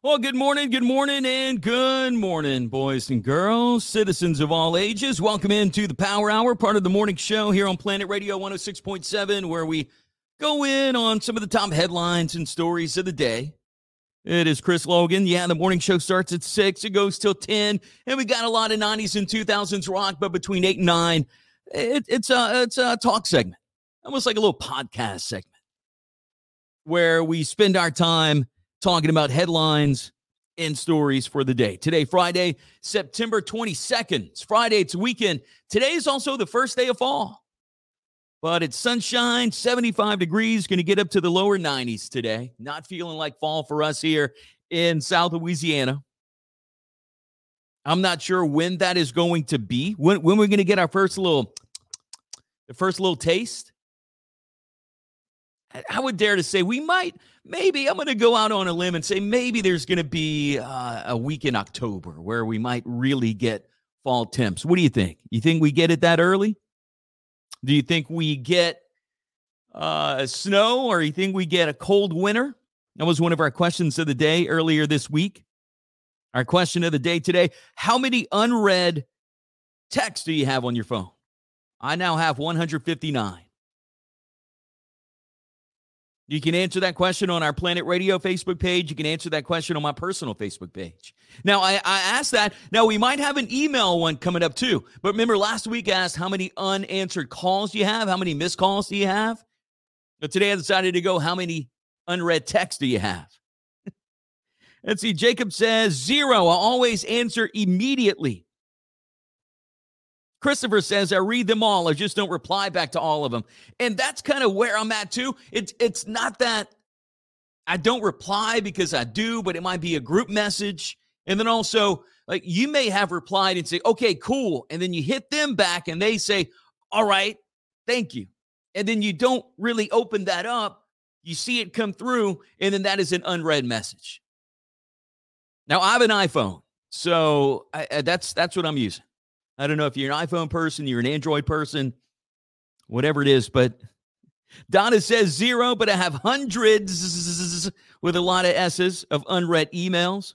Well, good morning, good morning, and good morning, boys and girls, citizens of all ages. Welcome into the Power Hour, part of the morning show here on Planet Radio 106.7, where we go in on some of the top headlines and stories of the day. It is Chris Logan. Yeah, the morning show starts at 6, it goes till 10, and we got a lot of 90s and 2000s rock, but between 8 and 9, it, it's, a, it's a talk segment, almost like a little podcast segment, where we spend our time talking about headlines and stories for the day. Today, Friday, September 22nd. It's Friday, it's weekend. Today is also the first day of fall. But it's sunshine, 75 degrees, going to get up to the lower 90s today. Not feeling like fall for us here in South Louisiana. I'm not sure when that is going to be. When when we're going to get our first little the first little taste. I would dare to say we might, maybe, I'm going to go out on a limb and say maybe there's going to be uh, a week in October where we might really get fall temps. What do you think? You think we get it that early? Do you think we get uh, snow or you think we get a cold winter? That was one of our questions of the day earlier this week. Our question of the day today How many unread texts do you have on your phone? I now have 159. You can answer that question on our Planet Radio Facebook page. You can answer that question on my personal Facebook page. Now, I, I asked that. Now, we might have an email one coming up too. But remember, last week I asked how many unanswered calls do you have? How many missed calls do you have? But today I decided to go, how many unread texts do you have? Let's see. Jacob says zero. I always answer immediately. Christopher says, I read them all. I just don't reply back to all of them. And that's kind of where I'm at too. It's it's not that I don't reply because I do, but it might be a group message. And then also, like you may have replied and say, okay, cool. And then you hit them back and they say, all right, thank you. And then you don't really open that up. You see it come through, and then that is an unread message. Now I have an iPhone, so I, that's that's what I'm using. I don't know if you're an iPhone person, you're an Android person, whatever it is, but Donna says zero, but I have hundreds with a lot of S's of unread emails.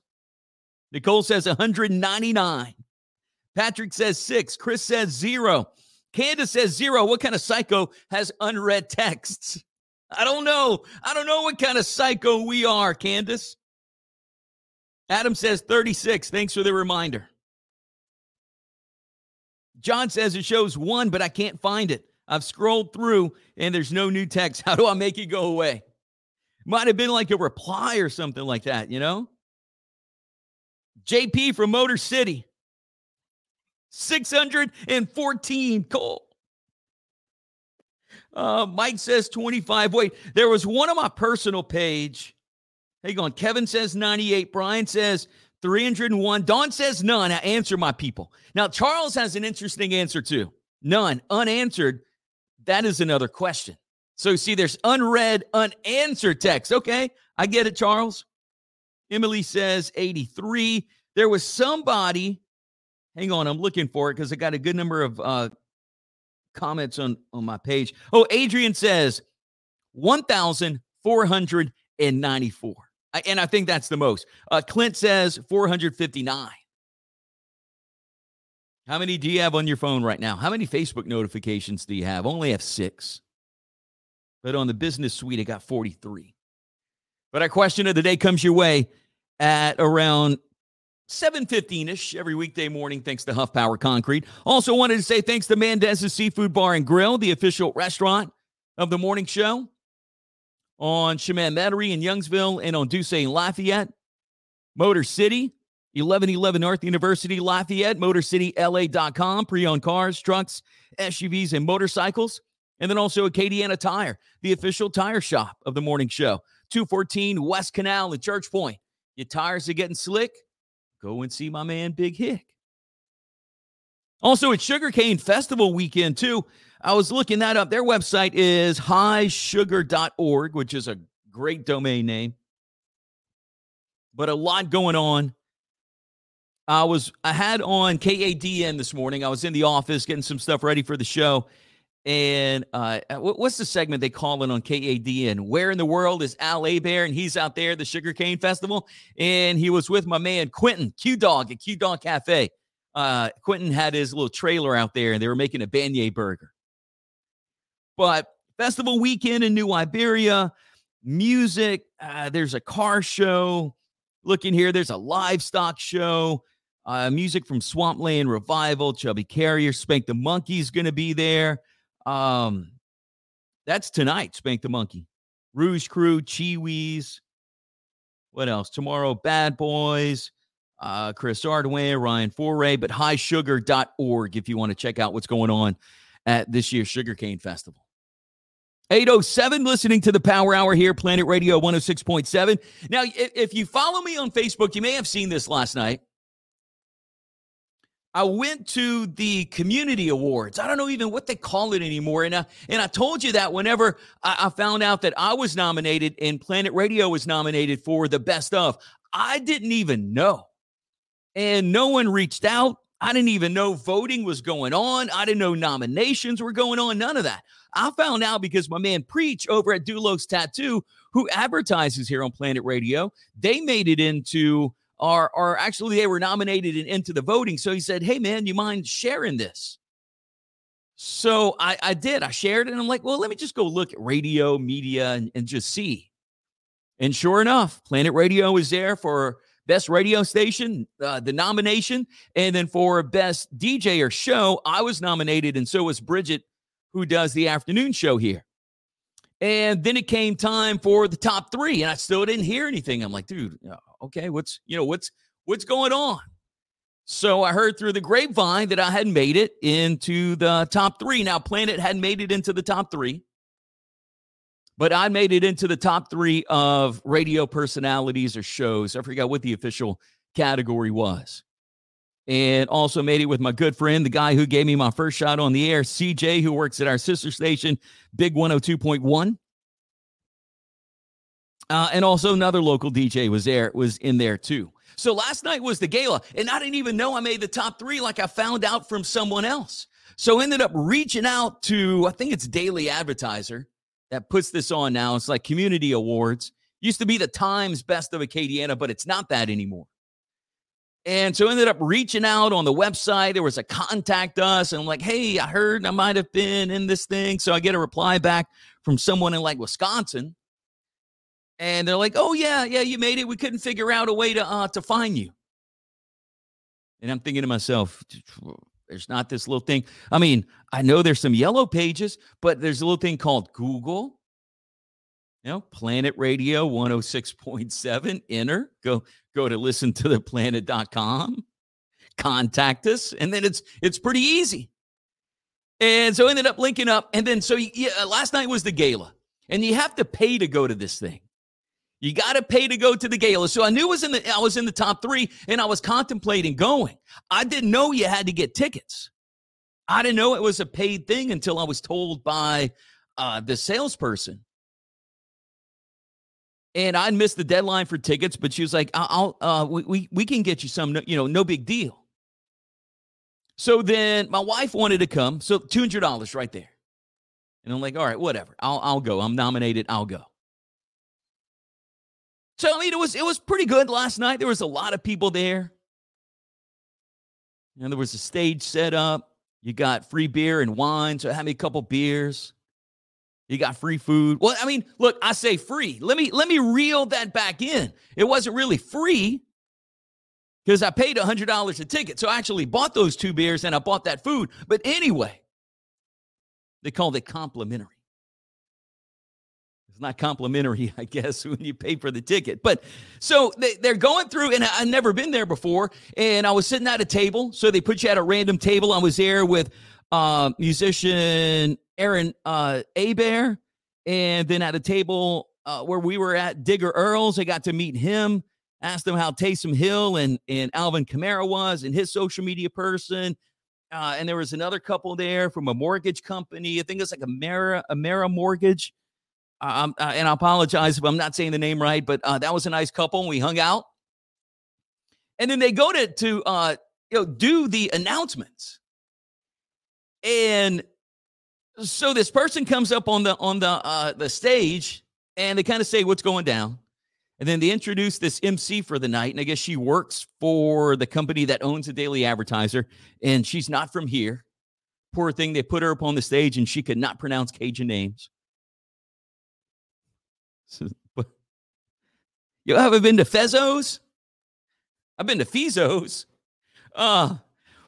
Nicole says 199. Patrick says six. Chris says zero. Candace says zero. What kind of psycho has unread texts? I don't know. I don't know what kind of psycho we are, Candace. Adam says 36. Thanks for the reminder. John says it shows one, but I can't find it. I've scrolled through and there's no new text. How do I make it go away? Might have been like a reply or something like that, you know? JP from Motor City. 614 Cole. Uh, Mike says 25. Wait, there was one on my personal page. Hey, going. Kevin says 98. Brian says 301. Dawn says none. I answer my people. Now, Charles has an interesting answer too. None. Unanswered. That is another question. So, see, there's unread, unanswered text. Okay. I get it, Charles. Emily says 83. There was somebody, hang on, I'm looking for it because I got a good number of uh, comments on, on my page. Oh, Adrian says 1,494 and I think that's the most. Uh, Clint says 459. How many do you have on your phone right now? How many Facebook notifications do you have? Only have six. But on the business suite, I got 43. But our question of the day comes your way at around 7.15ish every weekday morning thanks to huff power concrete also wanted to say thanks to mandez's seafood bar and grill the official restaurant of the morning show on Chemin Metairie in Youngsville and on Ducé in Lafayette. Motor City, 1111 North University, Lafayette, MotorCityLA.com, pre owned cars, trucks, SUVs, and motorcycles. And then also Acadiana Tire, the official tire shop of the morning show. 214 West Canal in Church Point. Your tires are getting slick? Go and see my man Big Hick. Also, it's Sugarcane Festival weekend, too. I was looking that up. Their website is hisugar.org, which is a great domain name. But a lot going on. I was I had on KADN this morning. I was in the office getting some stuff ready for the show. And uh, what's the segment they call it on KADN? Where in the world is Al Bear? And he's out there at the Sugarcane Festival. And he was with my man Quentin Q Dog at Q Dog Cafe. Uh, Quentin had his little trailer out there and they were making a beignet burger. But festival weekend in New Iberia, music, uh, there's a car show. Looking here, there's a livestock show. Uh, music from Swampland Revival, Chubby Carrier, Spank the Monkey's going to be there. Um, that's tonight, Spank the Monkey. Rouge Crew, Chiwis. What else? Tomorrow, Bad Boys, uh, Chris Ardoin, Ryan Foret, but hisugar.org if you want to check out what's going on at this year's Sugarcane Festival. 807 listening to the Power Hour here, Planet Radio 106.7. Now, if you follow me on Facebook, you may have seen this last night. I went to the community awards. I don't know even what they call it anymore. And I, and I told you that whenever I, I found out that I was nominated and Planet Radio was nominated for the best of, I didn't even know. And no one reached out. I didn't even know voting was going on. I didn't know nominations were going on. None of that. I found out because my man Preach over at Dulos Tattoo, who advertises here on Planet Radio, they made it into are are actually they were nominated and into the voting. So he said, "Hey man, you mind sharing this?" So I, I did. I shared it, and I'm like, "Well, let me just go look at radio media and, and just see." And sure enough, Planet Radio is there for best radio station, uh, the nomination, and then for best DJ or show, I was nominated, and so was Bridget, who does the afternoon show here. And then it came time for the top three, and I still didn't hear anything. I'm like, dude, uh, okay, what's you know what's what's going on? So I heard through the grapevine that I had made it into the top three. Now, Planet hadn't made it into the top three, but I made it into the top three of radio personalities or shows. I forgot what the official category was. And also made it with my good friend, the guy who gave me my first shot on the air, CJ, who works at our sister station, Big 102.1. Uh, and also another local DJ was there, was in there too. So last night was the gala, and I didn't even know I made the top three like I found out from someone else. So ended up reaching out to, I think it's Daily Advertiser that puts this on now. It's like Community Awards. Used to be the Times Best of Acadiana, but it's not that anymore. And so ended up reaching out on the website. There was a contact us, and I'm like, hey, I heard I might have been in this thing. So I get a reply back from someone in like Wisconsin and they're like, "Oh yeah, yeah, you made it. We couldn't figure out a way to uh, to find you." And I'm thinking to myself, "There's not this little thing. I mean, I know there's some yellow pages, but there's a little thing called Google. You know, Planet Radio 106.7. Enter. Go go to listen to the planet.com. Contact us, and then it's it's pretty easy. And so I ended up linking up, and then so yeah, last night was the gala, and you have to pay to go to this thing. You got to pay to go to the gala. So I knew was in the I was in the top 3 and I was contemplating going. I didn't know you had to get tickets. I didn't know it was a paid thing until I was told by uh, the salesperson. And I missed the deadline for tickets, but she was like, "I'll, uh, we, we can get you some, you know, no big deal." So then my wife wanted to come, so two hundred dollars right there, and I'm like, "All right, whatever, I'll I'll go. I'm nominated. I'll go." So I mean, it was it was pretty good last night. There was a lot of people there. And there was a stage set up. You got free beer and wine. So I had me a couple beers. You got free food. Well, I mean, look, I say free. Let me let me reel that back in. It wasn't really free because I paid $100 a ticket. So I actually bought those two beers and I bought that food. But anyway, they called it complimentary. Not complimentary, I guess, when you pay for the ticket. But so they, they're going through, and I've never been there before. And I was sitting at a table. So they put you at a random table. I was there with uh, musician Aaron uh, Abear. And then at a table uh, where we were at, Digger Earls, I got to meet him, asked him how Taysom Hill and, and Alvin Kamara was and his social media person. Uh, and there was another couple there from a mortgage company. I think it's like a Amera, Amera Mortgage um, uh, and I apologize if I'm not saying the name right, but uh, that was a nice couple. We hung out, and then they go to to uh, you know do the announcements, and so this person comes up on the on the uh, the stage and they kind of say what's going down. And then they introduce this MC for the night. And I guess she works for the company that owns the Daily Advertiser. And she's not from here. Poor thing, they put her up on the stage and she could not pronounce Cajun names. You ever been to Fezzo's? I've been to Fezzo's. Uh,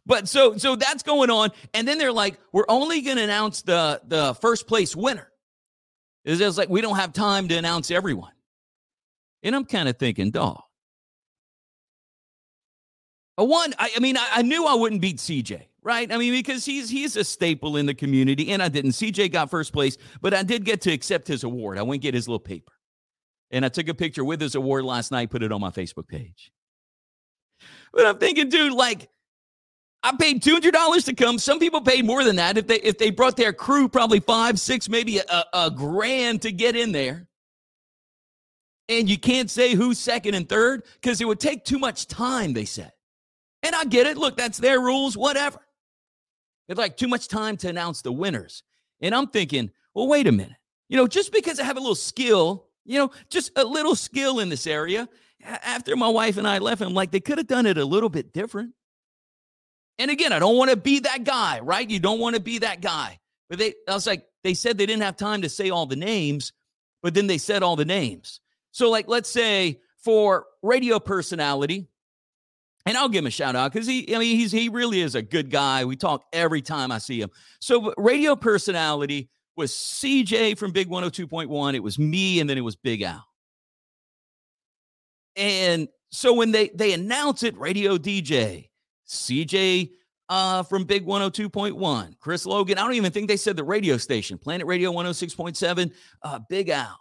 but so so that's going on. And then they're like, we're only gonna announce the the first place winner. It's just like we don't have time to announce everyone. And I'm kind of thinking, dog. A one, I, I mean, I, I, knew I wouldn't beat CJ, right? I mean, because he's he's a staple in the community, and I didn't. CJ got first place, but I did get to accept his award. I went get his little paper. And I took a picture with his award last night, put it on my Facebook page. But I'm thinking, dude, like, I paid two hundred dollars to come. Some people paid more than that. If they if they brought their crew, probably five, six, maybe a, a grand to get in there and you can't say who's second and third because it would take too much time, they said. And I get it. Look, that's their rules, whatever. It's like too much time to announce the winners. And I'm thinking, well, wait a minute. You know, just because I have a little skill, you know, just a little skill in this area, after my wife and I left, I'm like, they could have done it a little bit different. And again, I don't want to be that guy, right? You don't want to be that guy. But they, I was like, they said they didn't have time to say all the names, but then they said all the names. So, like, let's say for radio personality, and I'll give him a shout out because he, I mean, he's he really is a good guy. We talk every time I see him. So, radio personality was CJ from Big 102.1. It was me, and then it was Big Al. And so when they they announce it, radio DJ, CJ uh, from Big 102.1, Chris Logan. I don't even think they said the radio station, Planet Radio 106.7, uh, Big Al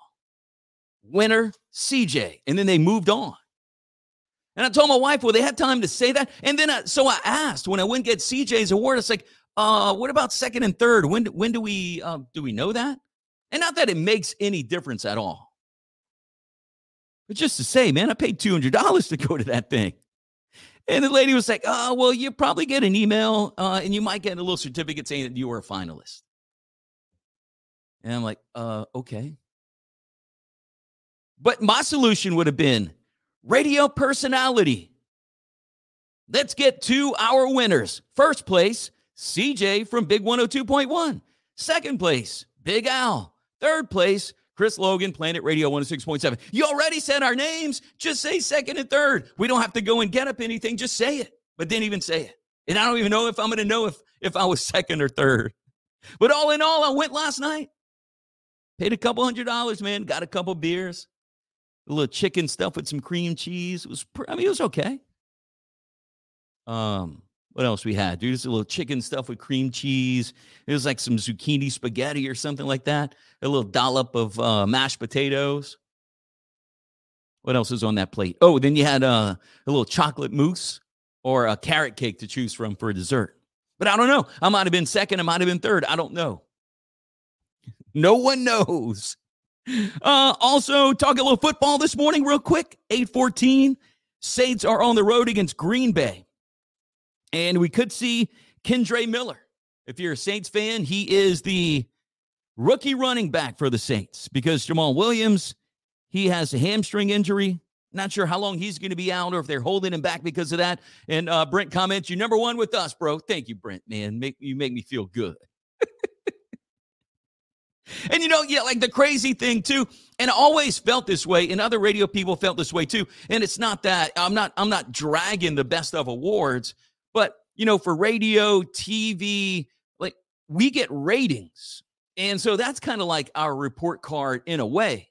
winner, CJ. And then they moved on. And I told my wife, well, they had time to say that. And then, I, so I asked when I went get CJ's award, it's like, uh, what about second and third? When, when do we, uh, do we know that? And not that it makes any difference at all. But just to say, man, I paid $200 to go to that thing. And the lady was like, oh, well, you probably get an email uh, and you might get a little certificate saying that you were a finalist. And I'm like, uh, okay. But my solution would have been radio personality. Let's get to our winners. First place, CJ from Big 102.1. Second place, Big Al. Third place, Chris Logan, Planet Radio 106.7. You already said our names. Just say second and third. We don't have to go and get up anything. Just say it. But didn't even say it. And I don't even know if I'm going to know if, if I was second or third. But all in all, I went last night. Paid a couple hundred dollars, man. Got a couple beers a little chicken stuff with some cream cheese. It was, I mean, it was okay. Um, what else we had, dude? Just a little chicken stuff with cream cheese. It was like some zucchini spaghetti or something like that. A little dollop of uh, mashed potatoes. What else is on that plate? Oh, then you had uh, a little chocolate mousse or a carrot cake to choose from for dessert. But I don't know. I might have been second. I might have been third. I don't know. No one knows. Uh, also, talk a little football this morning, real quick. 814. Saints are on the road against Green Bay. And we could see Kendre Miller. If you're a Saints fan, he is the rookie running back for the Saints because Jamaal Williams, he has a hamstring injury. Not sure how long he's going to be out or if they're holding him back because of that. And uh, Brent comments, "You're number one with us, bro. Thank you, Brent, man. Make you make me feel good. And you know, yeah, like the crazy thing too, and I always felt this way, and other radio people felt this way too. And it's not that I'm not I'm not dragging the best of awards, you know, for radio, TV, like we get ratings. And so that's kind of like our report card in a way.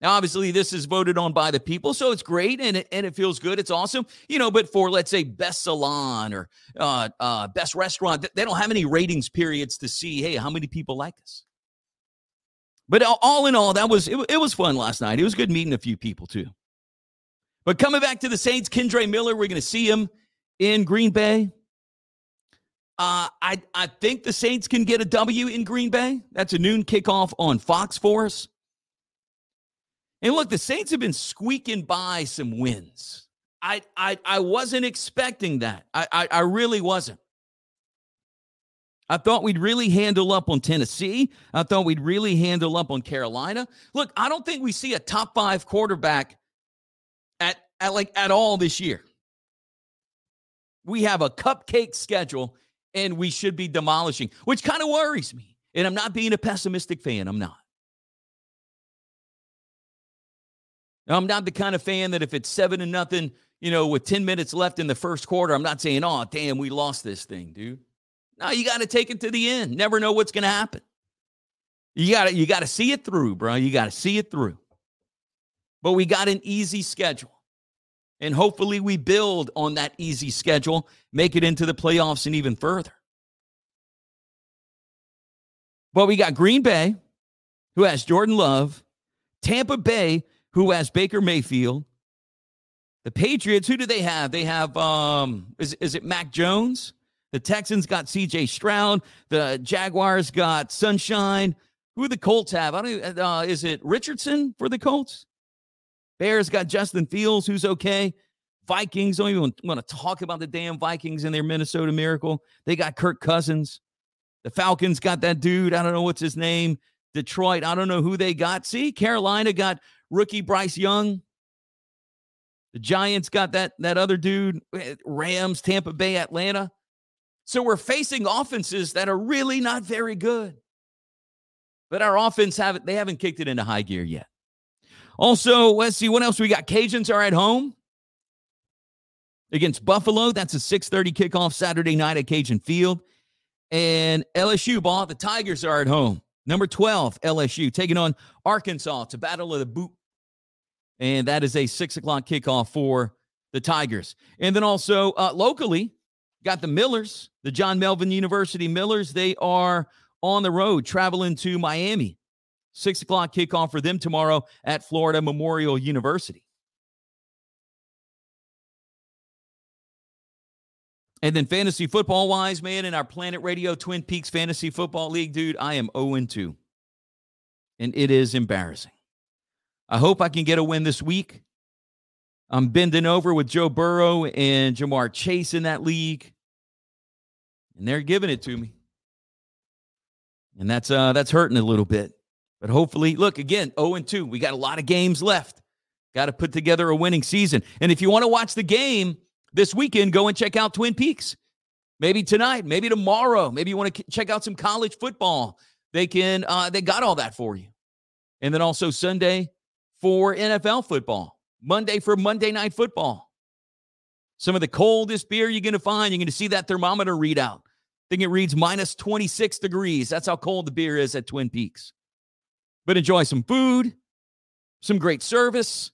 Now, obviously, this is voted on by the people, so it's great and it, and it feels good. It's awesome, you know. But for let's say best salon or uh, uh, best restaurant, they don't have any ratings periods to see. Hey, how many people like us? But all in all, that was it, it was fun last night. It was good meeting a few people too. But coming back to the Saints, Kendre Miller, we're going to see him in Green Bay. Uh, I I think the Saints can get a W in Green Bay. That's a noon kickoff on Fox for us. And look, the Saints have been squeaking by some wins. I I I wasn't expecting that. I I, I really wasn't. I thought we'd really handle up on Tennessee. I thought we'd really handle up on Carolina. Look, I don't think we see a top five quarterback at, at like at all this year. We have a cupcake schedule and we should be demolishing, which kind of worries me. And I'm not being a pessimistic fan. I'm not. I'm not the kind of fan that if it's seven and nothing, you know, with 10 minutes left in the first quarter, I'm not saying, oh, damn, we lost this thing, dude. No, you got to take it to the end. Never know what's going to happen. You got to you got to see it through, bro. You got to see it through. But we got an easy schedule. And hopefully we build on that easy schedule, make it into the playoffs and even further. But we got Green Bay, who has Jordan Love, Tampa Bay, who has Baker Mayfield, the Patriots, who do they have? They have um is is it Mac Jones? The Texans got CJ Stroud. The Jaguars got Sunshine. Who the Colts have? I don't. Uh, is it Richardson for the Colts? Bears got Justin Fields, who's okay. Vikings don't even want to talk about the damn Vikings and their Minnesota Miracle. They got Kirk Cousins. The Falcons got that dude. I don't know what's his name. Detroit. I don't know who they got. See, Carolina got rookie Bryce Young. The Giants got that that other dude. Eh, Rams, Tampa Bay, Atlanta. So we're facing offenses that are really not very good. But our offense haven't they haven't kicked it into high gear yet. Also, let's see what else we got. Cajuns are at home against Buffalo. That's a 6:30 kickoff Saturday night at Cajun Field. And LSU ball, the Tigers are at home. Number 12, LSU, taking on Arkansas. It's a battle of the boot. And that is a six o'clock kickoff for the Tigers. And then also uh, locally, got the Millers, the John Melvin University Millers. They are on the road traveling to Miami. Six o'clock kickoff for them tomorrow at Florida Memorial University. And then fantasy football wise, man, in our Planet Radio Twin Peaks Fantasy Football League, dude, I am 0 2. And it is embarrassing. I hope I can get a win this week. I'm bending over with Joe Burrow and Ja'Marr Chase in that league and they're giving it to me. And that's uh that's hurting a little bit. But hopefully, look again, 0 and 2. We got a lot of games left. Got to put together a winning season. And if you want to watch the game this weekend, go and check out Twin Peaks. Maybe tonight, maybe tomorrow. Maybe you want to check out some college football. They can uh they got all that for you. And then also Sunday for NFL football. Monday for Monday night football. Some of the coldest beer you're going to find, you're going to see that thermometer readout. I think it reads minus 26 degrees. That's how cold the beer is at Twin Peaks. But enjoy some food, some great service,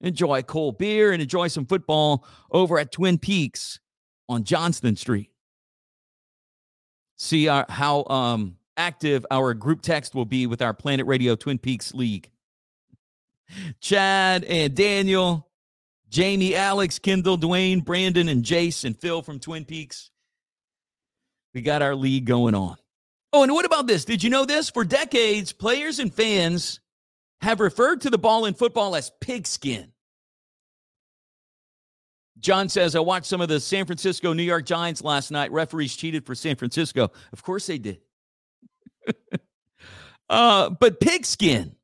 enjoy cold beer, and enjoy some football over at Twin Peaks on Johnston Street. See our, how um, active our group text will be with our Planet Radio Twin Peaks League. Chad and Daniel Jamie, Alex, Kendall, Dwayne, Brandon, and Jace and Phil from Twin Peaks. We got our league going on. Oh, and what about this? Did you know this? For decades, players and fans have referred to the ball in football as pigskin. John says, I watched some of the San Francisco New York Giants last night. Referees cheated for San Francisco. Of course they did. uh, but pigskin.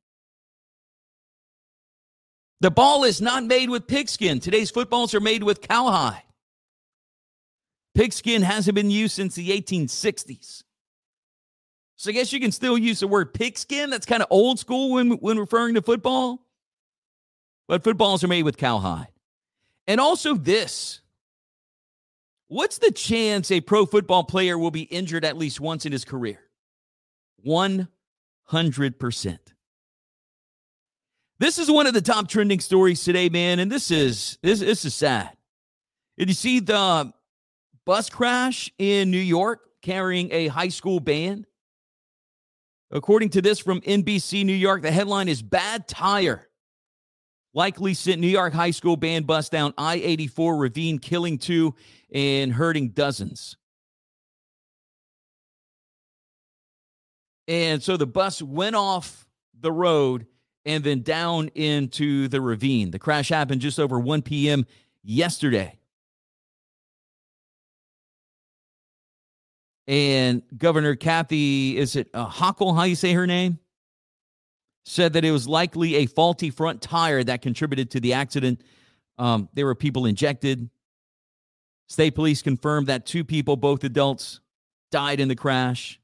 The ball is not made with pigskin. Today's footballs are made with cowhide. Pigskin hasn't been used since the 1860s. So I guess you can still use the word pigskin. That's kind of old school when, when referring to football. But footballs are made with cowhide. And also this. What's the chance a pro football player will be injured at least once in his career? 100%. This is one of the top trending stories today, man, and this is this this is sad. Did you see the bus crash in New York carrying a high school band? According to this from NBC New York, the headline is Bad Tire. Likely sent New York high school band bus down I 84 ravine, killing two and hurting dozens. And so the bus went off the road and then down into the ravine. The crash happened just over 1 p.m. yesterday. And Governor Kathy, is it uh, how you say her name? Said that it was likely a faulty front tire that contributed to the accident. Um, there were people injected. State police confirmed that two people, both adults, died in the crash,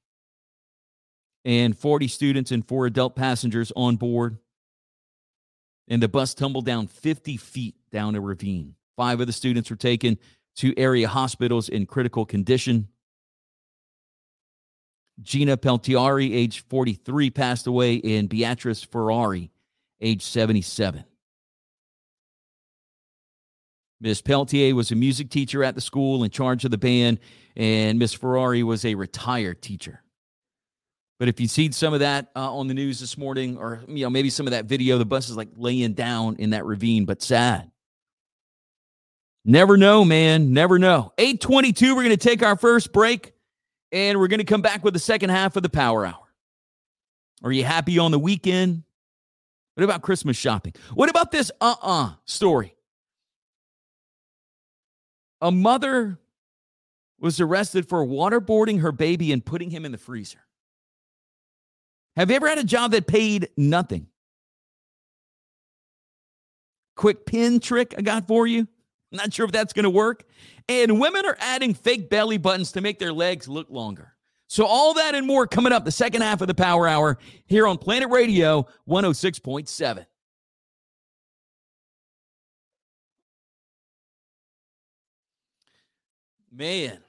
and 40 students and four adult passengers on board. And the bus tumbled down 50 feet down a ravine. Five of the students were taken to area hospitals in critical condition. Gina Pellettiere, age 43, passed away, and Beatrice Ferrari, age 77. Miss Peltier was a music teacher at the school in charge of the band, and Miss Ferrari was a retired teacher. But if you've seen some of that uh, on the news this morning, or you know maybe some of that video, the bus is like laying down in that ravine, but sad. Never know, man. Never know. 822, we're going to take our first break and we're going to come back with the second half of the power hour. Are you happy on the weekend? What about Christmas shopping? What about this uh uh-uh uh story? A mother was arrested for waterboarding her baby and putting him in the freezer. Have you ever had a job that paid nothing? Quick pen trick I got for you. Not sure if that's going to work. And women are adding fake belly buttons to make their legs look longer. So, all that and more coming up the second half of the Power Hour here on Planet Radio 106.7. Man.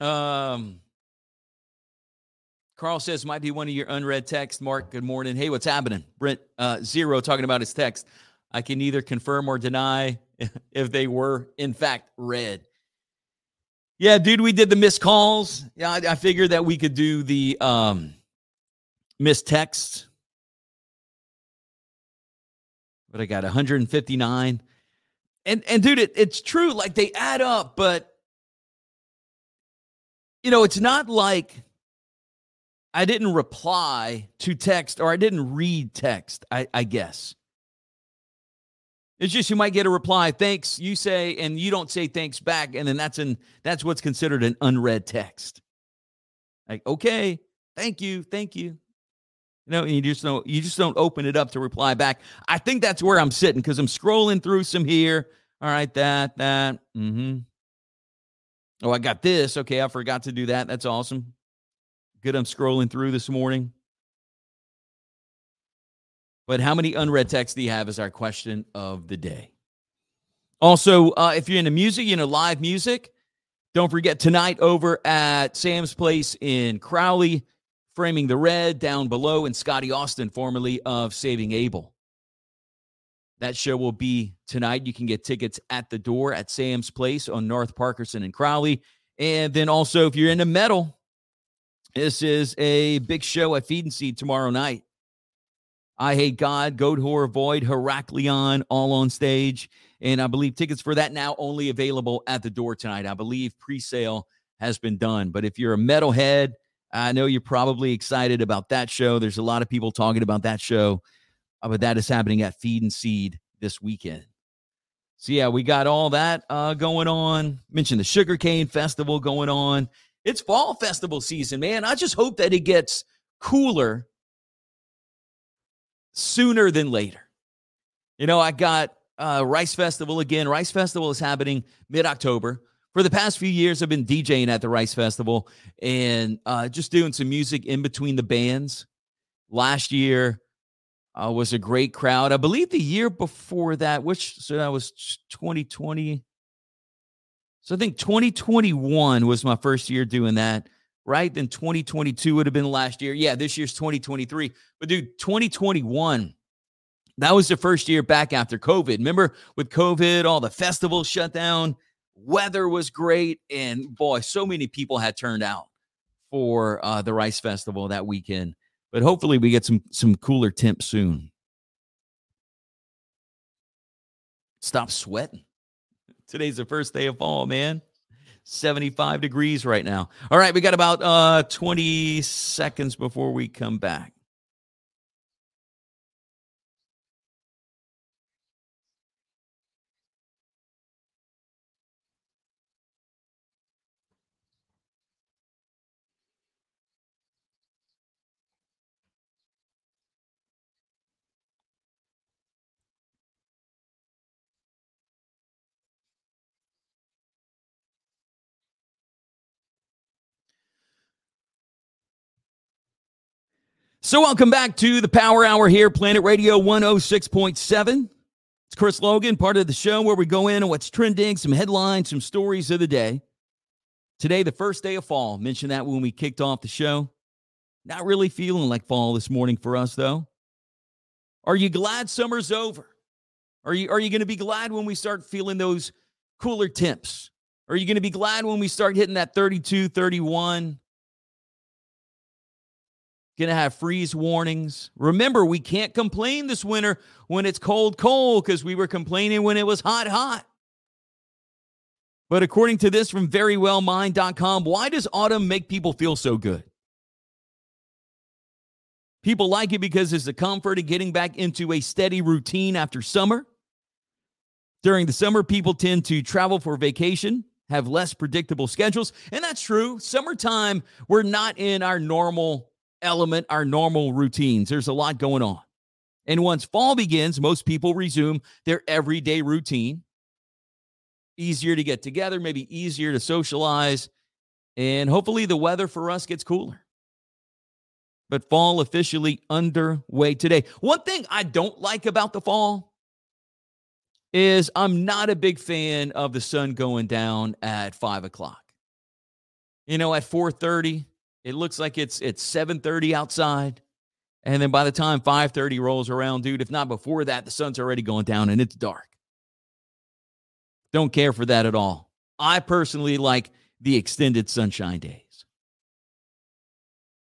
Um, Carl says might be one of your unread texts. Mark, good morning. Hey, what's happening? Brent uh, Zero talking about his text. I can neither confirm or deny if they were in fact read. Yeah, dude, we did the missed calls. Yeah, I, I figured that we could do the um, missed texts. But I got 159. And and dude, it, it's true. Like they add up, but you know, it's not like I didn't reply to text or I didn't read text, I, I guess. It's just you might get a reply, thanks, you say, and you don't say thanks back, and then that's an that's what's considered an unread text. Like, okay, thank you, thank you. You know, you just don't you just don't open it up to reply back. I think that's where I'm sitting because I'm scrolling through some here. All right, that, that. Mm-hmm. Oh, I got this. Okay, I forgot to do that. That's awesome. Good. I'm scrolling through this morning. But how many unread texts do you have is our question of the day. Also, uh, if you're into music, you know, live music, don't forget tonight over at Sam's Place in Crowley, Framing the Red down below, and Scotty Austin, formerly of Saving Abel. That show will be tonight. You can get tickets at the door at Sam's Place on North Parkerson and Crowley. And then also, if you're into metal, this is a big show at Feed and Seed tomorrow night. I Hate God, Goat Horror Void, Heraklion, all on stage. And I believe tickets for that now only available at the door tonight. I believe pre sale has been done. But if you're a metalhead, I know you're probably excited about that show. There's a lot of people talking about that show, uh, but that is happening at Feed and Seed this weekend. So, yeah, we got all that uh, going on. Mentioned the Sugarcane Festival going on. It's fall festival season, man. I just hope that it gets cooler sooner than later. You know, I got uh, Rice Festival again. Rice Festival is happening mid October. For the past few years, I've been DJing at the Rice Festival and uh, just doing some music in between the bands. Last year uh, was a great crowd. I believe the year before that, which so that was 2020. So I think 2021 was my first year doing that right? Then 2022 would have been last year. Yeah, this year's 2023. But dude, 2021, that was the first year back after COVID. Remember with COVID, all the festivals shut down, weather was great, and boy, so many people had turned out for uh, the Rice Festival that weekend. But hopefully, we get some some cooler temps soon. Stop sweating. Today's the first day of fall, man. 75 degrees right now. All right, we got about uh 20 seconds before we come back. So, welcome back to the Power Hour here, Planet Radio 106.7. It's Chris Logan, part of the show where we go in on what's trending, some headlines, some stories of the day. Today, the first day of fall. Mentioned that when we kicked off the show. Not really feeling like fall this morning for us, though. Are you glad summer's over? Are you, are you going to be glad when we start feeling those cooler temps? Are you going to be glad when we start hitting that 32, 31? Going to have freeze warnings. Remember, we can't complain this winter when it's cold, cold, because we were complaining when it was hot, hot. But according to this from verywellmind.com, why does autumn make people feel so good? People like it because it's the comfort of getting back into a steady routine after summer. During the summer, people tend to travel for vacation, have less predictable schedules. And that's true. Summertime, we're not in our normal element, our normal routines. There's a lot going on. And once fall begins, most people resume their everyday routine. Easier to get together, maybe easier to socialize. And hopefully the weather for us gets cooler. But fall officially underway today. One thing I don't like about the fall is I'm not a big fan of the sun going down at five o'clock. You know, at 4:30, it looks like it's it's 7:30 outside. And then by the time 5:30 rolls around, dude, if not before that, the sun's already going down and it's dark. Don't care for that at all. I personally like the extended sunshine days.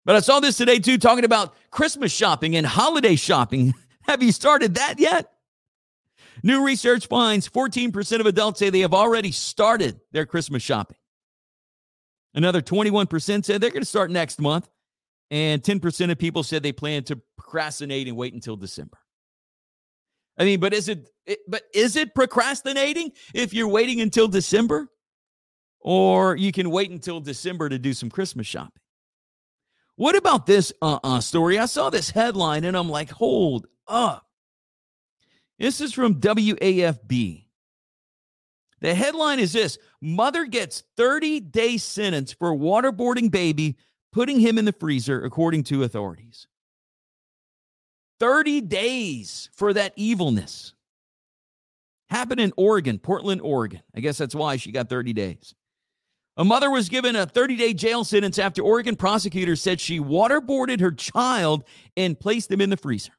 But I saw this today too, talking about Christmas shopping and holiday shopping. Have you started that yet? New research finds 14% of adults say they have already started their Christmas shopping. Another 21% said they're going to start next month. And 10% of people said they plan to procrastinate and wait until December. I mean, but is it, it but is it procrastinating if you're waiting until December? Or you can wait until December to do some Christmas shopping. What about this uh, uh, story? I saw this headline and I'm like, hold up. This is from WAFB. The headline is this Mother gets 30 day sentence for waterboarding baby, putting him in the freezer, according to authorities. 30 days for that evilness. Happened in Oregon, Portland, Oregon. I guess that's why she got 30 days. A mother was given a 30 day jail sentence after Oregon prosecutors said she waterboarded her child and placed him in the freezer.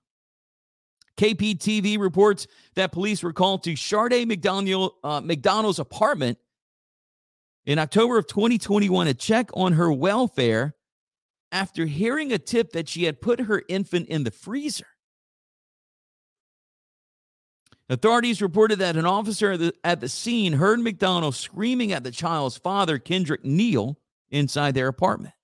KPTV reports that police were called to Sharday McDonald, uh, McDonald's apartment in October of 2021 to check on her welfare after hearing a tip that she had put her infant in the freezer. Authorities reported that an officer at the, at the scene heard McDonald screaming at the child's father, Kendrick Neal, inside their apartment.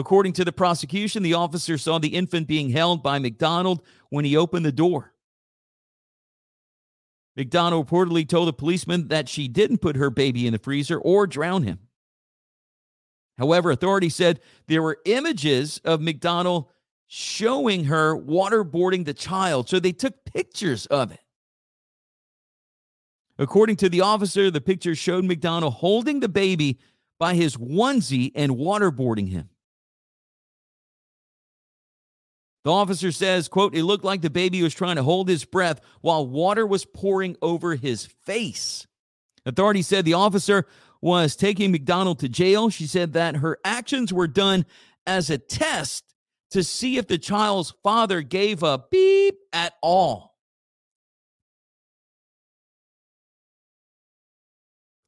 According to the prosecution, the officer saw the infant being held by McDonald when he opened the door. McDonald reportedly told the policeman that she didn't put her baby in the freezer or drown him. However, authorities said there were images of McDonald showing her waterboarding the child, so they took pictures of it. According to the officer, the picture showed McDonald holding the baby by his onesie and waterboarding him. The officer says, quote, it looked like the baby was trying to hold his breath while water was pouring over his face. Authorities said the officer was taking McDonald to jail. She said that her actions were done as a test to see if the child's father gave a beep at all.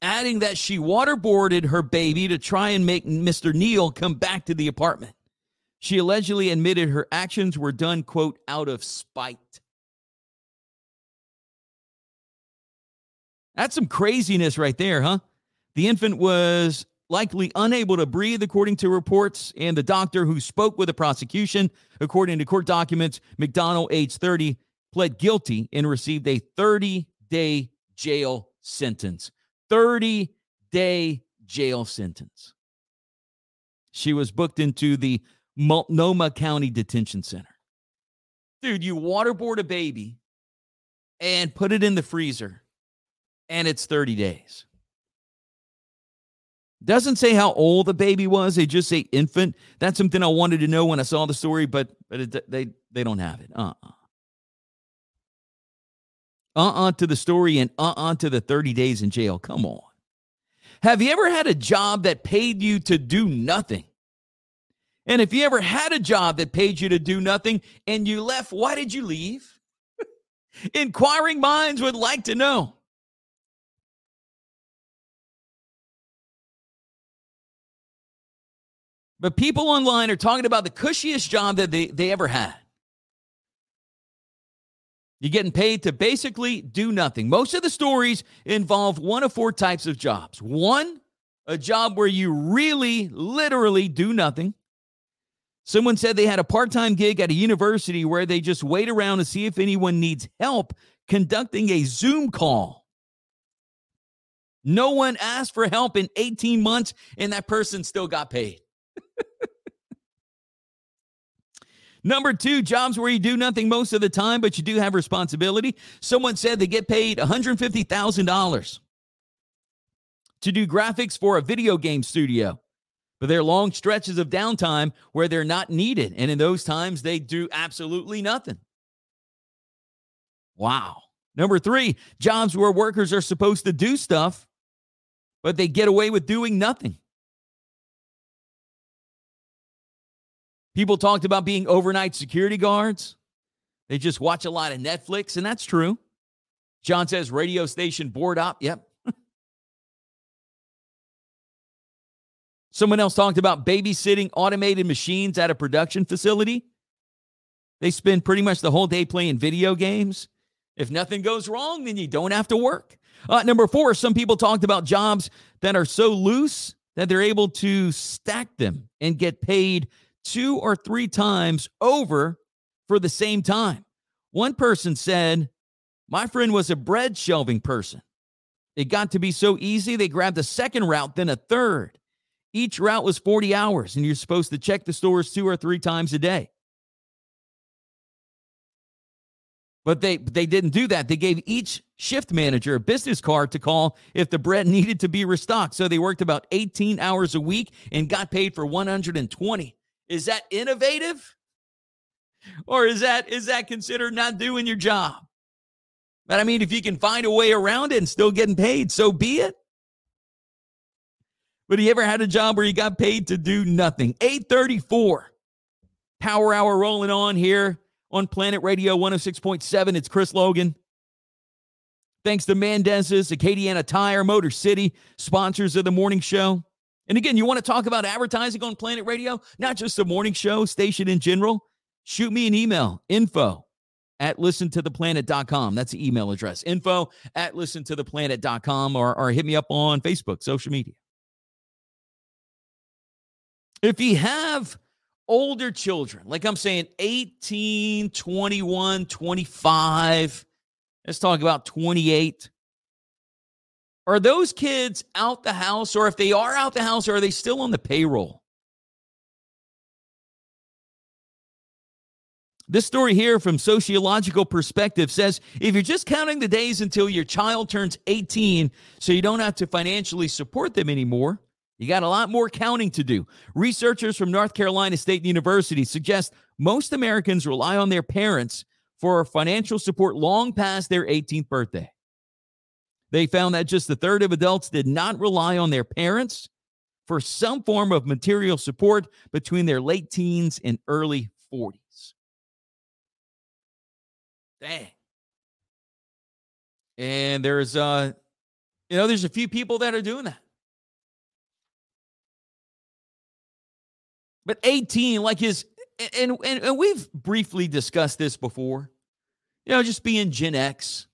Adding that she waterboarded her baby to try and make Mr. Neal come back to the apartment. She allegedly admitted her actions were done, quote, out of spite. That's some craziness right there, huh? The infant was likely unable to breathe, according to reports, and the doctor who spoke with the prosecution, according to court documents, McDonald, age 30, pled guilty and received a 30 day jail sentence. 30 day jail sentence. She was booked into the Multnomah County Detention Center. Dude, you waterboard a baby and put it in the freezer, and it's 30 days. Doesn't say how old the baby was. They just say infant. That's something I wanted to know when I saw the story, but but it, they they don't have it. Uh uh-uh. uh. Uh to the story and uh uh to the 30 days in jail. Come on. Have you ever had a job that paid you to do nothing? And if you ever had a job that paid you to do nothing and you left, why did you leave? Inquiring minds would like to know. But people online are talking about the cushiest job that they, they ever had. You're getting paid to basically do nothing. Most of the stories involve one of four types of jobs. One, a job where you really, literally do nothing. Someone said they had a part time gig at a university where they just wait around to see if anyone needs help conducting a Zoom call. No one asked for help in 18 months, and that person still got paid. Number two, jobs where you do nothing most of the time, but you do have responsibility. Someone said they get paid $150,000 to do graphics for a video game studio. But there are long stretches of downtime where they're not needed. And in those times, they do absolutely nothing. Wow. Number three, jobs where workers are supposed to do stuff, but they get away with doing nothing. People talked about being overnight security guards. They just watch a lot of Netflix, and that's true. John says radio station board op. Yep. Someone else talked about babysitting automated machines at a production facility. They spend pretty much the whole day playing video games. If nothing goes wrong, then you don't have to work. Uh, number four, some people talked about jobs that are so loose that they're able to stack them and get paid two or three times over for the same time. One person said, My friend was a bread shelving person. It got to be so easy, they grabbed a second route, then a third. Each route was 40 hours, and you're supposed to check the stores two or three times a day. But they they didn't do that. They gave each shift manager a business card to call if the bread needed to be restocked. So they worked about 18 hours a week and got paid for 120. Is that innovative? Or is that is that considered not doing your job? But I mean, if you can find a way around it and still getting paid, so be it. But you ever had a job where he got paid to do nothing? 834. Power hour rolling on here on Planet Radio 106.7. It's Chris Logan. Thanks to Mendez's, Acadiana Tire, Motor City, sponsors of the morning show. And again, you want to talk about advertising on Planet Radio, not just the morning show, station in general? Shoot me an email, info at listentotheplanet.com. That's the email address, info at listentotheplanet.com, or, or hit me up on Facebook, social media. If you have older children, like I'm saying 18, 21, 25, let's talk about 28. Are those kids out the house, or if they are out the house, are they still on the payroll? This story here from Sociological Perspective says if you're just counting the days until your child turns 18 so you don't have to financially support them anymore, you got a lot more counting to do. Researchers from North Carolina State University suggest most Americans rely on their parents for financial support long past their 18th birthday. They found that just a third of adults did not rely on their parents for some form of material support between their late teens and early 40s. Dang. And there's uh you know there's a few people that are doing that. But 18 like his and and, and we've briefly discussed this before. You know, just being Gen X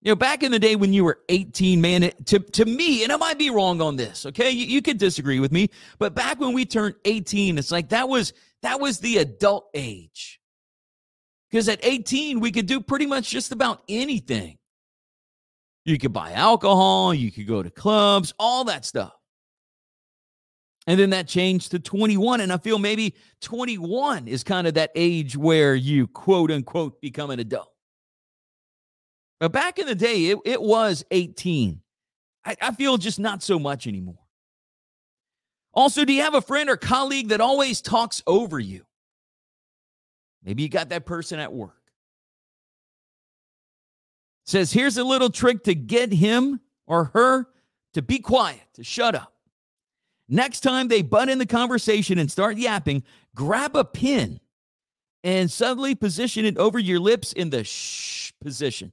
you know, back in the day when you were 18, man, it, to, to me, and I might be wrong on this, okay? You, you could disagree with me, but back when we turned 18, it's like that was that was the adult age. Because at 18, we could do pretty much just about anything. You could buy alcohol, you could go to clubs, all that stuff. And then that changed to 21. And I feel maybe 21 is kind of that age where you quote unquote become an adult. But back in the day, it, it was 18. I, I feel just not so much anymore. Also, do you have a friend or colleague that always talks over you? Maybe you got that person at work. Says, here's a little trick to get him or her to be quiet, to shut up. Next time they butt in the conversation and start yapping, grab a pen and suddenly position it over your lips in the shh position.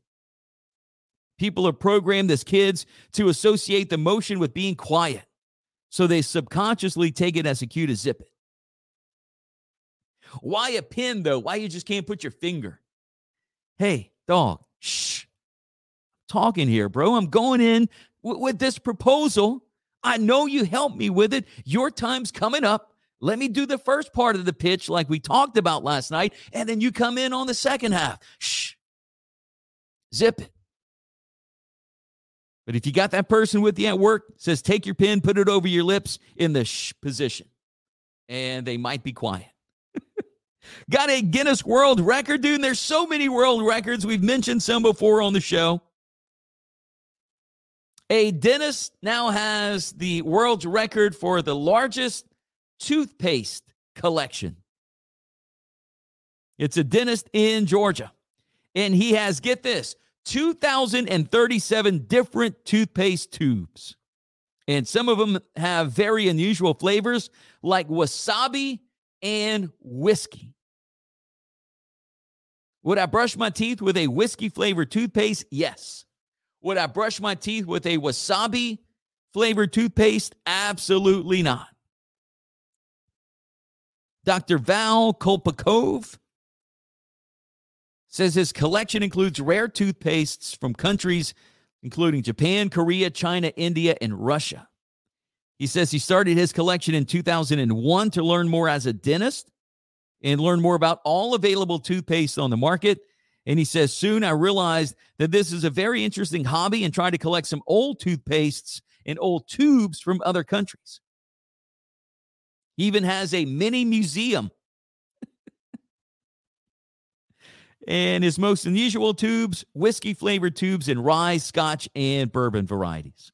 People are programmed as kids to associate the motion with being quiet, so they subconsciously take it as a cue to zip it. Why a pen though? Why you just can't put your finger? Hey, dog, shh. talking here, bro. I'm going in w- with this proposal. I know you helped me with it. Your time's coming up. Let me do the first part of the pitch like we talked about last night, and then you come in on the second half. Shh. Zip it. But if you got that person with you at work, says take your pen, put it over your lips in the shh position, and they might be quiet. got a Guinness World Record, dude. There's so many world records. We've mentioned some before on the show. A dentist now has the world's record for the largest toothpaste collection. It's a dentist in Georgia. And he has, get this, 2,037 different toothpaste tubes. And some of them have very unusual flavors like wasabi and whiskey. Would I brush my teeth with a whiskey flavored toothpaste? Yes. Would I brush my teeth with a wasabi flavored toothpaste? Absolutely not. Dr. Val Kolpakov says his collection includes rare toothpastes from countries including Japan, Korea, China, India, and Russia. He says he started his collection in 2001 to learn more as a dentist and learn more about all available toothpaste on the market. And he says, Soon I realized that this is a very interesting hobby and tried to collect some old toothpastes and old tubes from other countries. He even has a mini museum and his most unusual tubes, whiskey flavored tubes in rye, scotch, and bourbon varieties.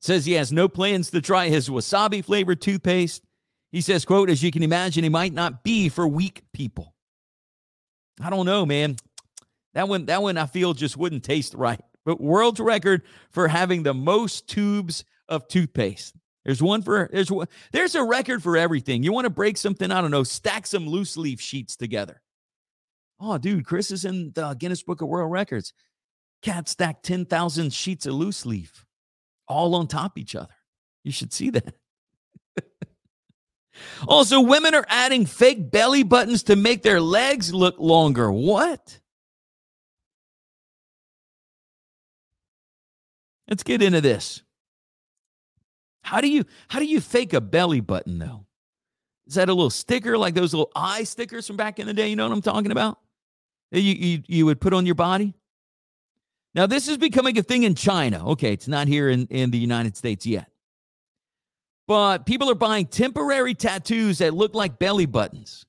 Says he has no plans to try his wasabi flavored toothpaste. He says, quote, as you can imagine, it might not be for weak people. I don't know, man. That one, that one I feel just wouldn't taste right. But world's record for having the most tubes of toothpaste. There's one for there's one, there's a record for everything. You want to break something, I don't know, stack some loose leaf sheets together. Oh, dude, Chris is in the Guinness Book of World Records. Cat stacked 10,000 sheets of loose leaf all on top each other. You should see that. also, women are adding fake belly buttons to make their legs look longer. What? Let's get into this. How do you how do you fake a belly button though? Is that a little sticker like those little eye stickers from back in the day? You know what I'm talking about? You you, you would put on your body? Now this is becoming a thing in China. Okay, it's not here in, in the United States yet. But people are buying temporary tattoos that look like belly buttons.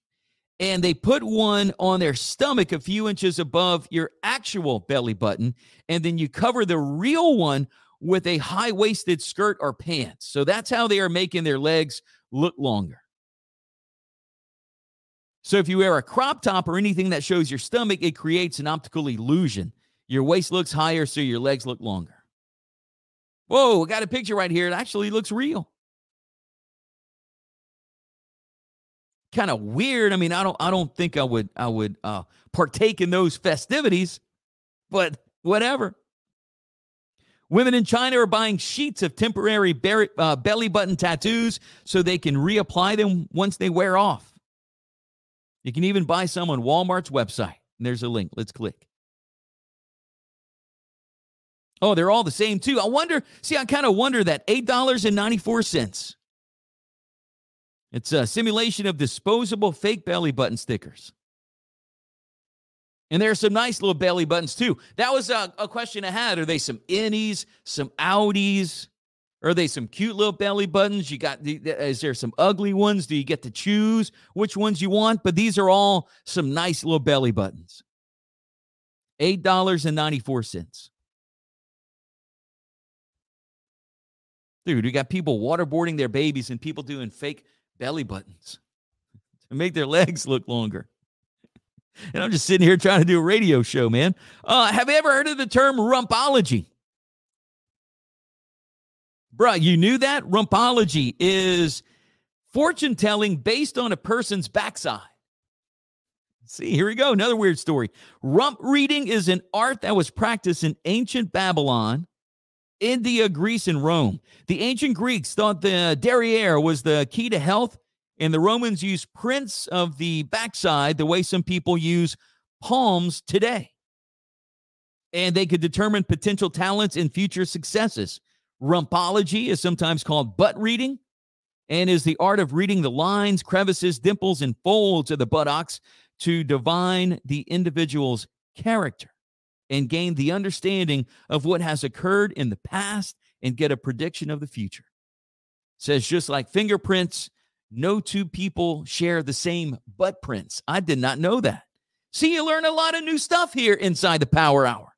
And they put one on their stomach a few inches above your actual belly button. And then you cover the real one with a high waisted skirt or pants. So that's how they are making their legs look longer. So if you wear a crop top or anything that shows your stomach, it creates an optical illusion. Your waist looks higher, so your legs look longer. Whoa, I got a picture right here. It actually looks real. Kind of weird. I mean, I don't I don't think I would I would uh partake in those festivities, but whatever. Women in China are buying sheets of temporary ber- uh, belly button tattoos so they can reapply them once they wear off. You can even buy some on Walmart's website. And there's a link. Let's click. Oh, they're all the same too. I wonder, see, I kind of wonder that $8.94. It's a simulation of disposable fake belly button stickers. And there are some nice little belly buttons too. That was a, a question I had. Are they some innies, some outies? Are they some cute little belly buttons? You got is there some ugly ones? Do you get to choose which ones you want? But these are all some nice little belly buttons. $8.94. Dude, we got people waterboarding their babies and people doing fake belly buttons to make their legs look longer. And I'm just sitting here trying to do a radio show, man. Uh, have you ever heard of the term rumpology? Bruh, you knew that? Rumpology is fortune telling based on a person's backside. See, here we go. Another weird story. Rump reading is an art that was practiced in ancient Babylon, India, uh, Greece, and Rome. The ancient Greeks thought the uh, derriere was the key to health, and the Romans used prints of the backside the way some people use palms today. And they could determine potential talents and future successes. Rumpology is sometimes called butt reading and is the art of reading the lines, crevices, dimples, and folds of the buttocks to divine the individual's character and gain the understanding of what has occurred in the past and get a prediction of the future. It says just like fingerprints, no two people share the same butt prints. I did not know that. See, you learn a lot of new stuff here inside the Power Hour.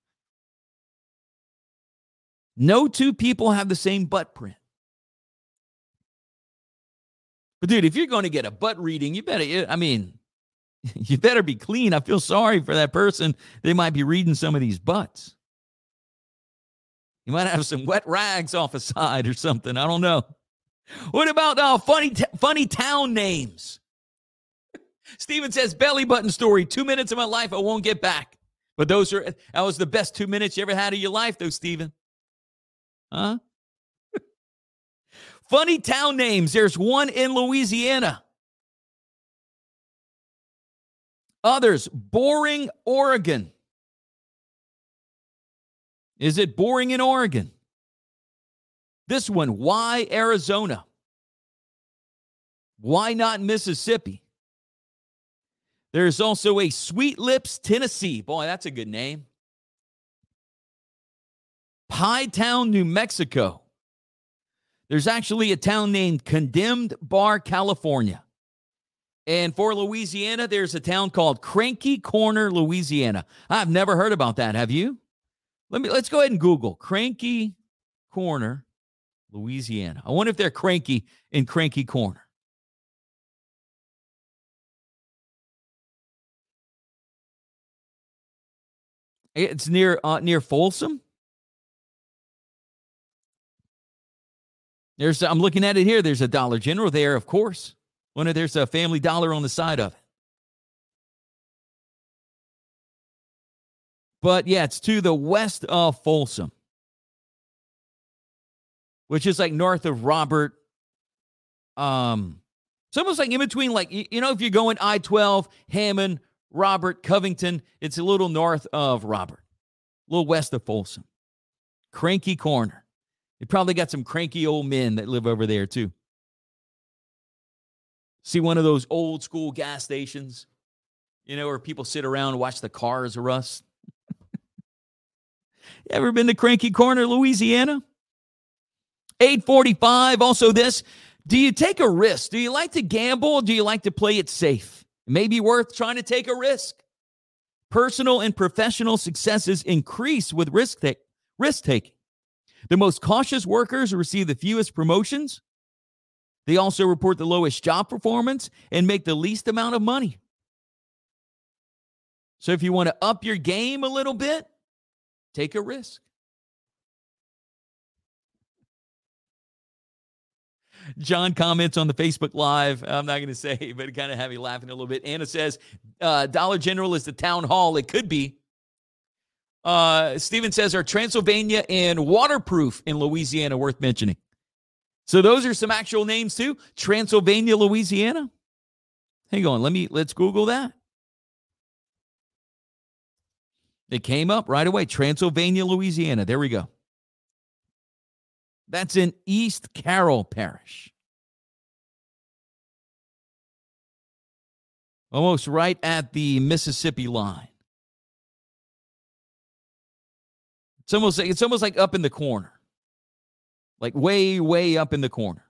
No two people have the same butt print. But dude, if you're going to get a butt reading, you better, I mean, you better be clean. I feel sorry for that person. They might be reading some of these butts. You might have some wet rags off a side or something. I don't know. What about uh, funny, t- funny town names? Steven says, belly button story. Two minutes of my life I won't get back. But those are, that was the best two minutes you ever had of your life, though, Steven. Huh? Funny town names. There's one in Louisiana. Others, boring Oregon. Is it boring in Oregon? This one, why Arizona? Why not Mississippi? There's also a Sweet Lips, Tennessee. Boy, that's a good name. Pie Town, New Mexico. There's actually a town named Condemned Bar, California. And for Louisiana, there's a town called Cranky Corner, Louisiana. I've never heard about that. Have you? Let me let's go ahead and Google Cranky Corner, Louisiana. I wonder if they're cranky in Cranky Corner. It's near uh, near Folsom. There's I'm looking at it here. There's a Dollar General there, of course. Wonder there's a Family Dollar on the side of it. But yeah, it's to the west of Folsom, which is like north of Robert. Um, it's almost like in between, like you know, if you're going I 12, Hammond, Robert, Covington, it's a little north of Robert, a little west of Folsom. Cranky Corner. They probably got some cranky old men that live over there too. See one of those old school gas stations, you know, where people sit around and watch the cars rust. Ever been to Cranky Corner, Louisiana? 845. Also, this do you take a risk? Do you like to gamble? do you like to play it safe? It may be worth trying to take a risk. Personal and professional successes increase with risk, take, risk taking. The most cautious workers receive the fewest promotions. They also report the lowest job performance and make the least amount of money. So if you want to up your game a little bit, take a risk. John comments on the Facebook Live. I'm not going to say, but it kind of have you laughing a little bit. Anna says, uh, Dollar General is the town hall. It could be. Uh, Steven says, are Transylvania and waterproof in Louisiana worth mentioning? So those are some actual names too. Transylvania, Louisiana. Hang on, let me let's Google that. It came up right away. Transylvania, Louisiana. There we go. That's in East Carroll Parish. Almost right at the Mississippi line. It's almost like it's almost like up in the corner. Like way, way up in the corner.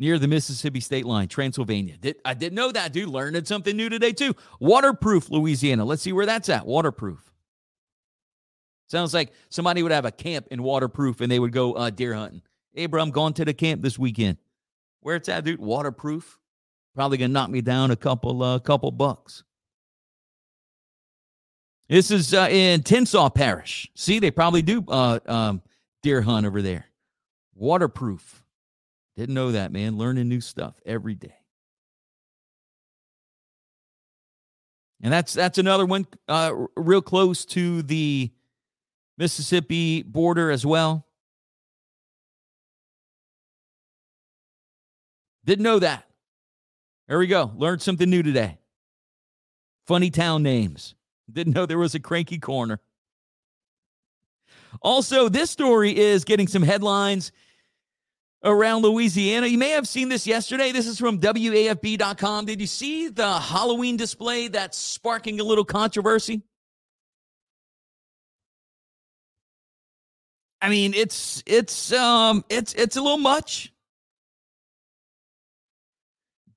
near the Mississippi state line, Transylvania. Did, I didn't know that, dude. Learning something new today, too. Waterproof, Louisiana. Let's see where that's at. Waterproof. Sounds like somebody would have a camp in waterproof and they would go uh, deer hunting. Hey, bro, I'm going to the camp this weekend. Where it's at, dude? Waterproof. Probably gonna knock me down a couple, uh, couple bucks. This is uh, in Tensas Parish. See, they probably do uh, um, deer hunt over there. Waterproof. Didn't know that, man. Learning new stuff every day. And that's that's another one uh, real close to the Mississippi border as well. Didn't know that. There we go. Learned something new today. Funny town names. Didn't know there was a cranky corner. Also, this story is getting some headlines around Louisiana. You may have seen this yesterday. This is from WAFB.com. Did you see the Halloween display that's sparking a little controversy? I mean, it's it's um it's it's a little much.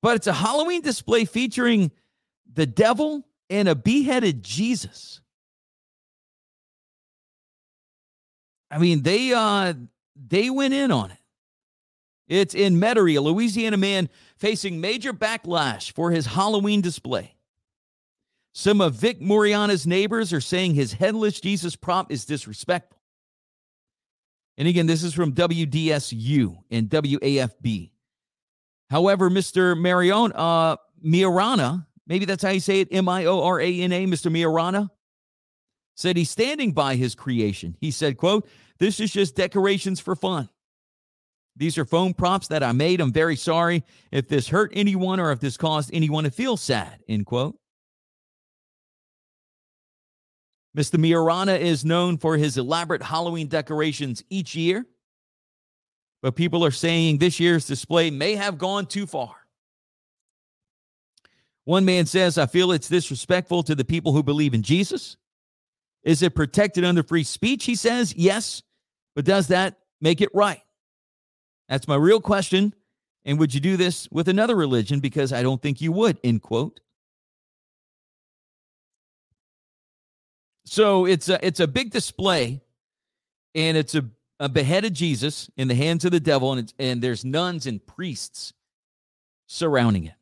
But it's a Halloween display featuring the devil and a beheaded Jesus. I mean, they uh they went in on it. It's in Metairie, a Louisiana man facing major backlash for his Halloween display. Some of Vic Moriana's neighbors are saying his headless Jesus prop is disrespectful. And again, this is from WDSU and WAFB. However, Mr. Marion, uh, Miorana, maybe that's how you say it, M I O R A N A, Mr. Miorana, said he's standing by his creation. He said, quote, this is just decorations for fun. These are foam props that I made. I'm very sorry if this hurt anyone or if this caused anyone to feel sad, end quote. Mr. Miorana is known for his elaborate Halloween decorations each year, but people are saying this year's display may have gone too far. One man says, I feel it's disrespectful to the people who believe in Jesus. Is it protected under free speech? He says, yes, but does that make it right? That's my real question. And would you do this with another religion? Because I don't think you would, end quote. So it's a it's a big display, and it's a, a beheaded Jesus in the hands of the devil, and and there's nuns and priests surrounding it.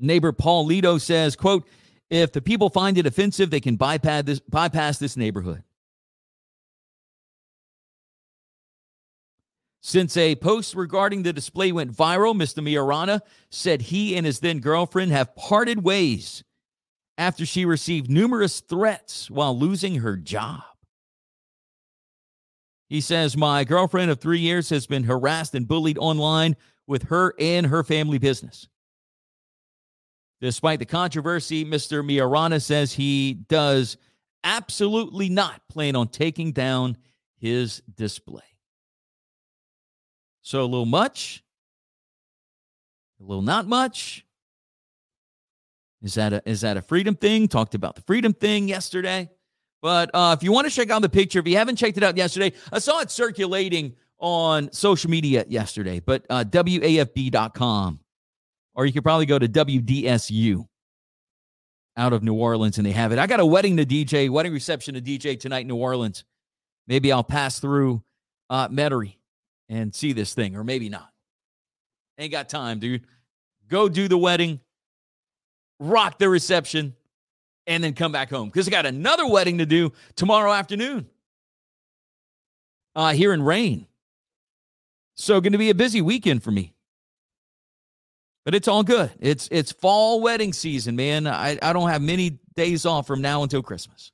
Neighbor Paul Lito says, quote, if the people find it offensive, they can bypass this, bypass this neighborhood. Since a post regarding the display went viral, Mr. Miorana said he and his then girlfriend have parted ways after she received numerous threats while losing her job. He says, My girlfriend of three years has been harassed and bullied online with her and her family business. Despite the controversy, Mr. Miorana says he does absolutely not plan on taking down his display. So a little much, a little not much. Is that a is that a freedom thing? Talked about the freedom thing yesterday. But uh, if you want to check out the picture, if you haven't checked it out yesterday, I saw it circulating on social media yesterday, but uh, WAFB.com, or you could probably go to WDSU out of New Orleans and they have it. I got a wedding to DJ, wedding reception to DJ tonight in New Orleans. Maybe I'll pass through uh, Metairie and see this thing, or maybe not. Ain't got time, dude. Go do the wedding, rock the reception, and then come back home because I got another wedding to do tomorrow afternoon uh, here in Rayne. So going to be a busy weekend for me. But it's all good. It's it's fall wedding season, man. I, I don't have many days off from now until Christmas.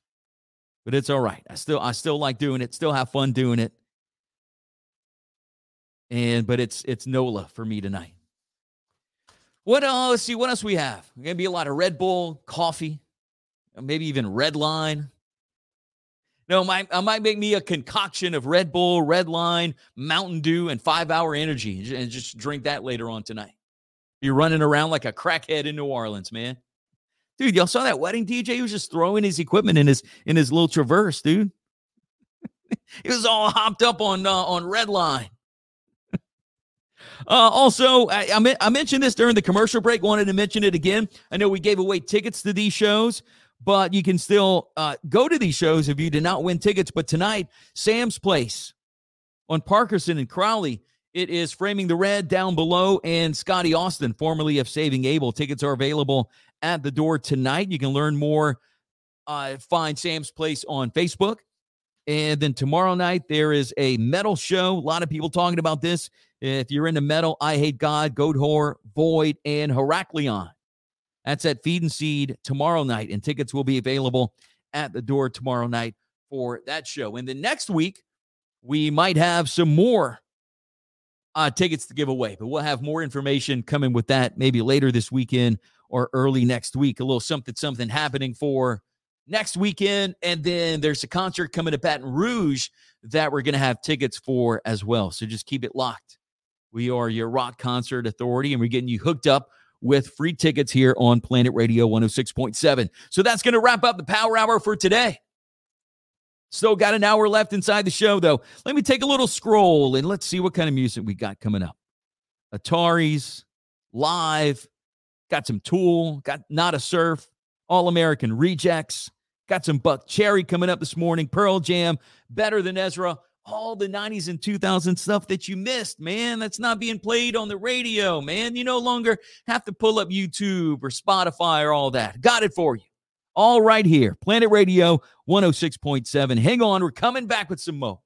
But it's all right. I still I still like doing it, still have fun doing it. And but it's it's NOLA for me tonight. What else? let's see what else we have. Gonna be a lot of Red Bull, coffee, maybe even Red Line. No, my, I might make me a concoction of Red Bull, Red Line, Mountain Dew, and five hour energy and just drink that later on tonight. Be running around like a crackhead in New Orleans, man. Dude, y'all saw that wedding DJ? He was just throwing his equipment in his in his little traverse, dude. he was all hopped up on uh, on Red Line. Uh, also, I, I, I, mentioned this during the commercial break. Wanted to mention it again. I know we gave away tickets to these shows, but you can still uh, go to these shows if you did not win tickets. But tonight, Sam's Place on Parkerson and Crowley. It is Framing the Red down below, and Scotty Austin, formerly of Saving Abel. Tickets are available at the door tonight. You can learn more. Uh, find Sam's Place on Facebook. And then tomorrow night, there is a metal show. A lot of people talking about this. If you're into metal, Eyehategod, Goatwhore, Void, and Heraklion. That's at Feed and Seed tomorrow night. And tickets will be available at the door tomorrow night for that show. And then next week, we might have some more uh, tickets to give away, but we'll have more information coming with that maybe later this weekend or early next week. A little something, something happening for next weekend. And then there's a concert coming to Baton Rouge that we're going to have tickets for as well. So just keep it locked. We are your rock concert authority, and we're getting you hooked up with free tickets here on Planet Radio 106.7. So that's going to wrap up the power hour for today. Still got an hour left inside the show, though. Let me take a little scroll and let's see what kind of music we got coming up. Ataris, live, got some Tool, got Nada Surf, All American Rejects, got some Buckcherry coming up this morning, Pearl Jam, Better Than Ezra, all the 90s and 2000s stuff that you missed, man. That's not being played on the radio, man. You no longer have to pull up YouTube or Spotify or all that. Got it for you all right here. Planet Radio 106.7. Hang on, we're coming back with some more.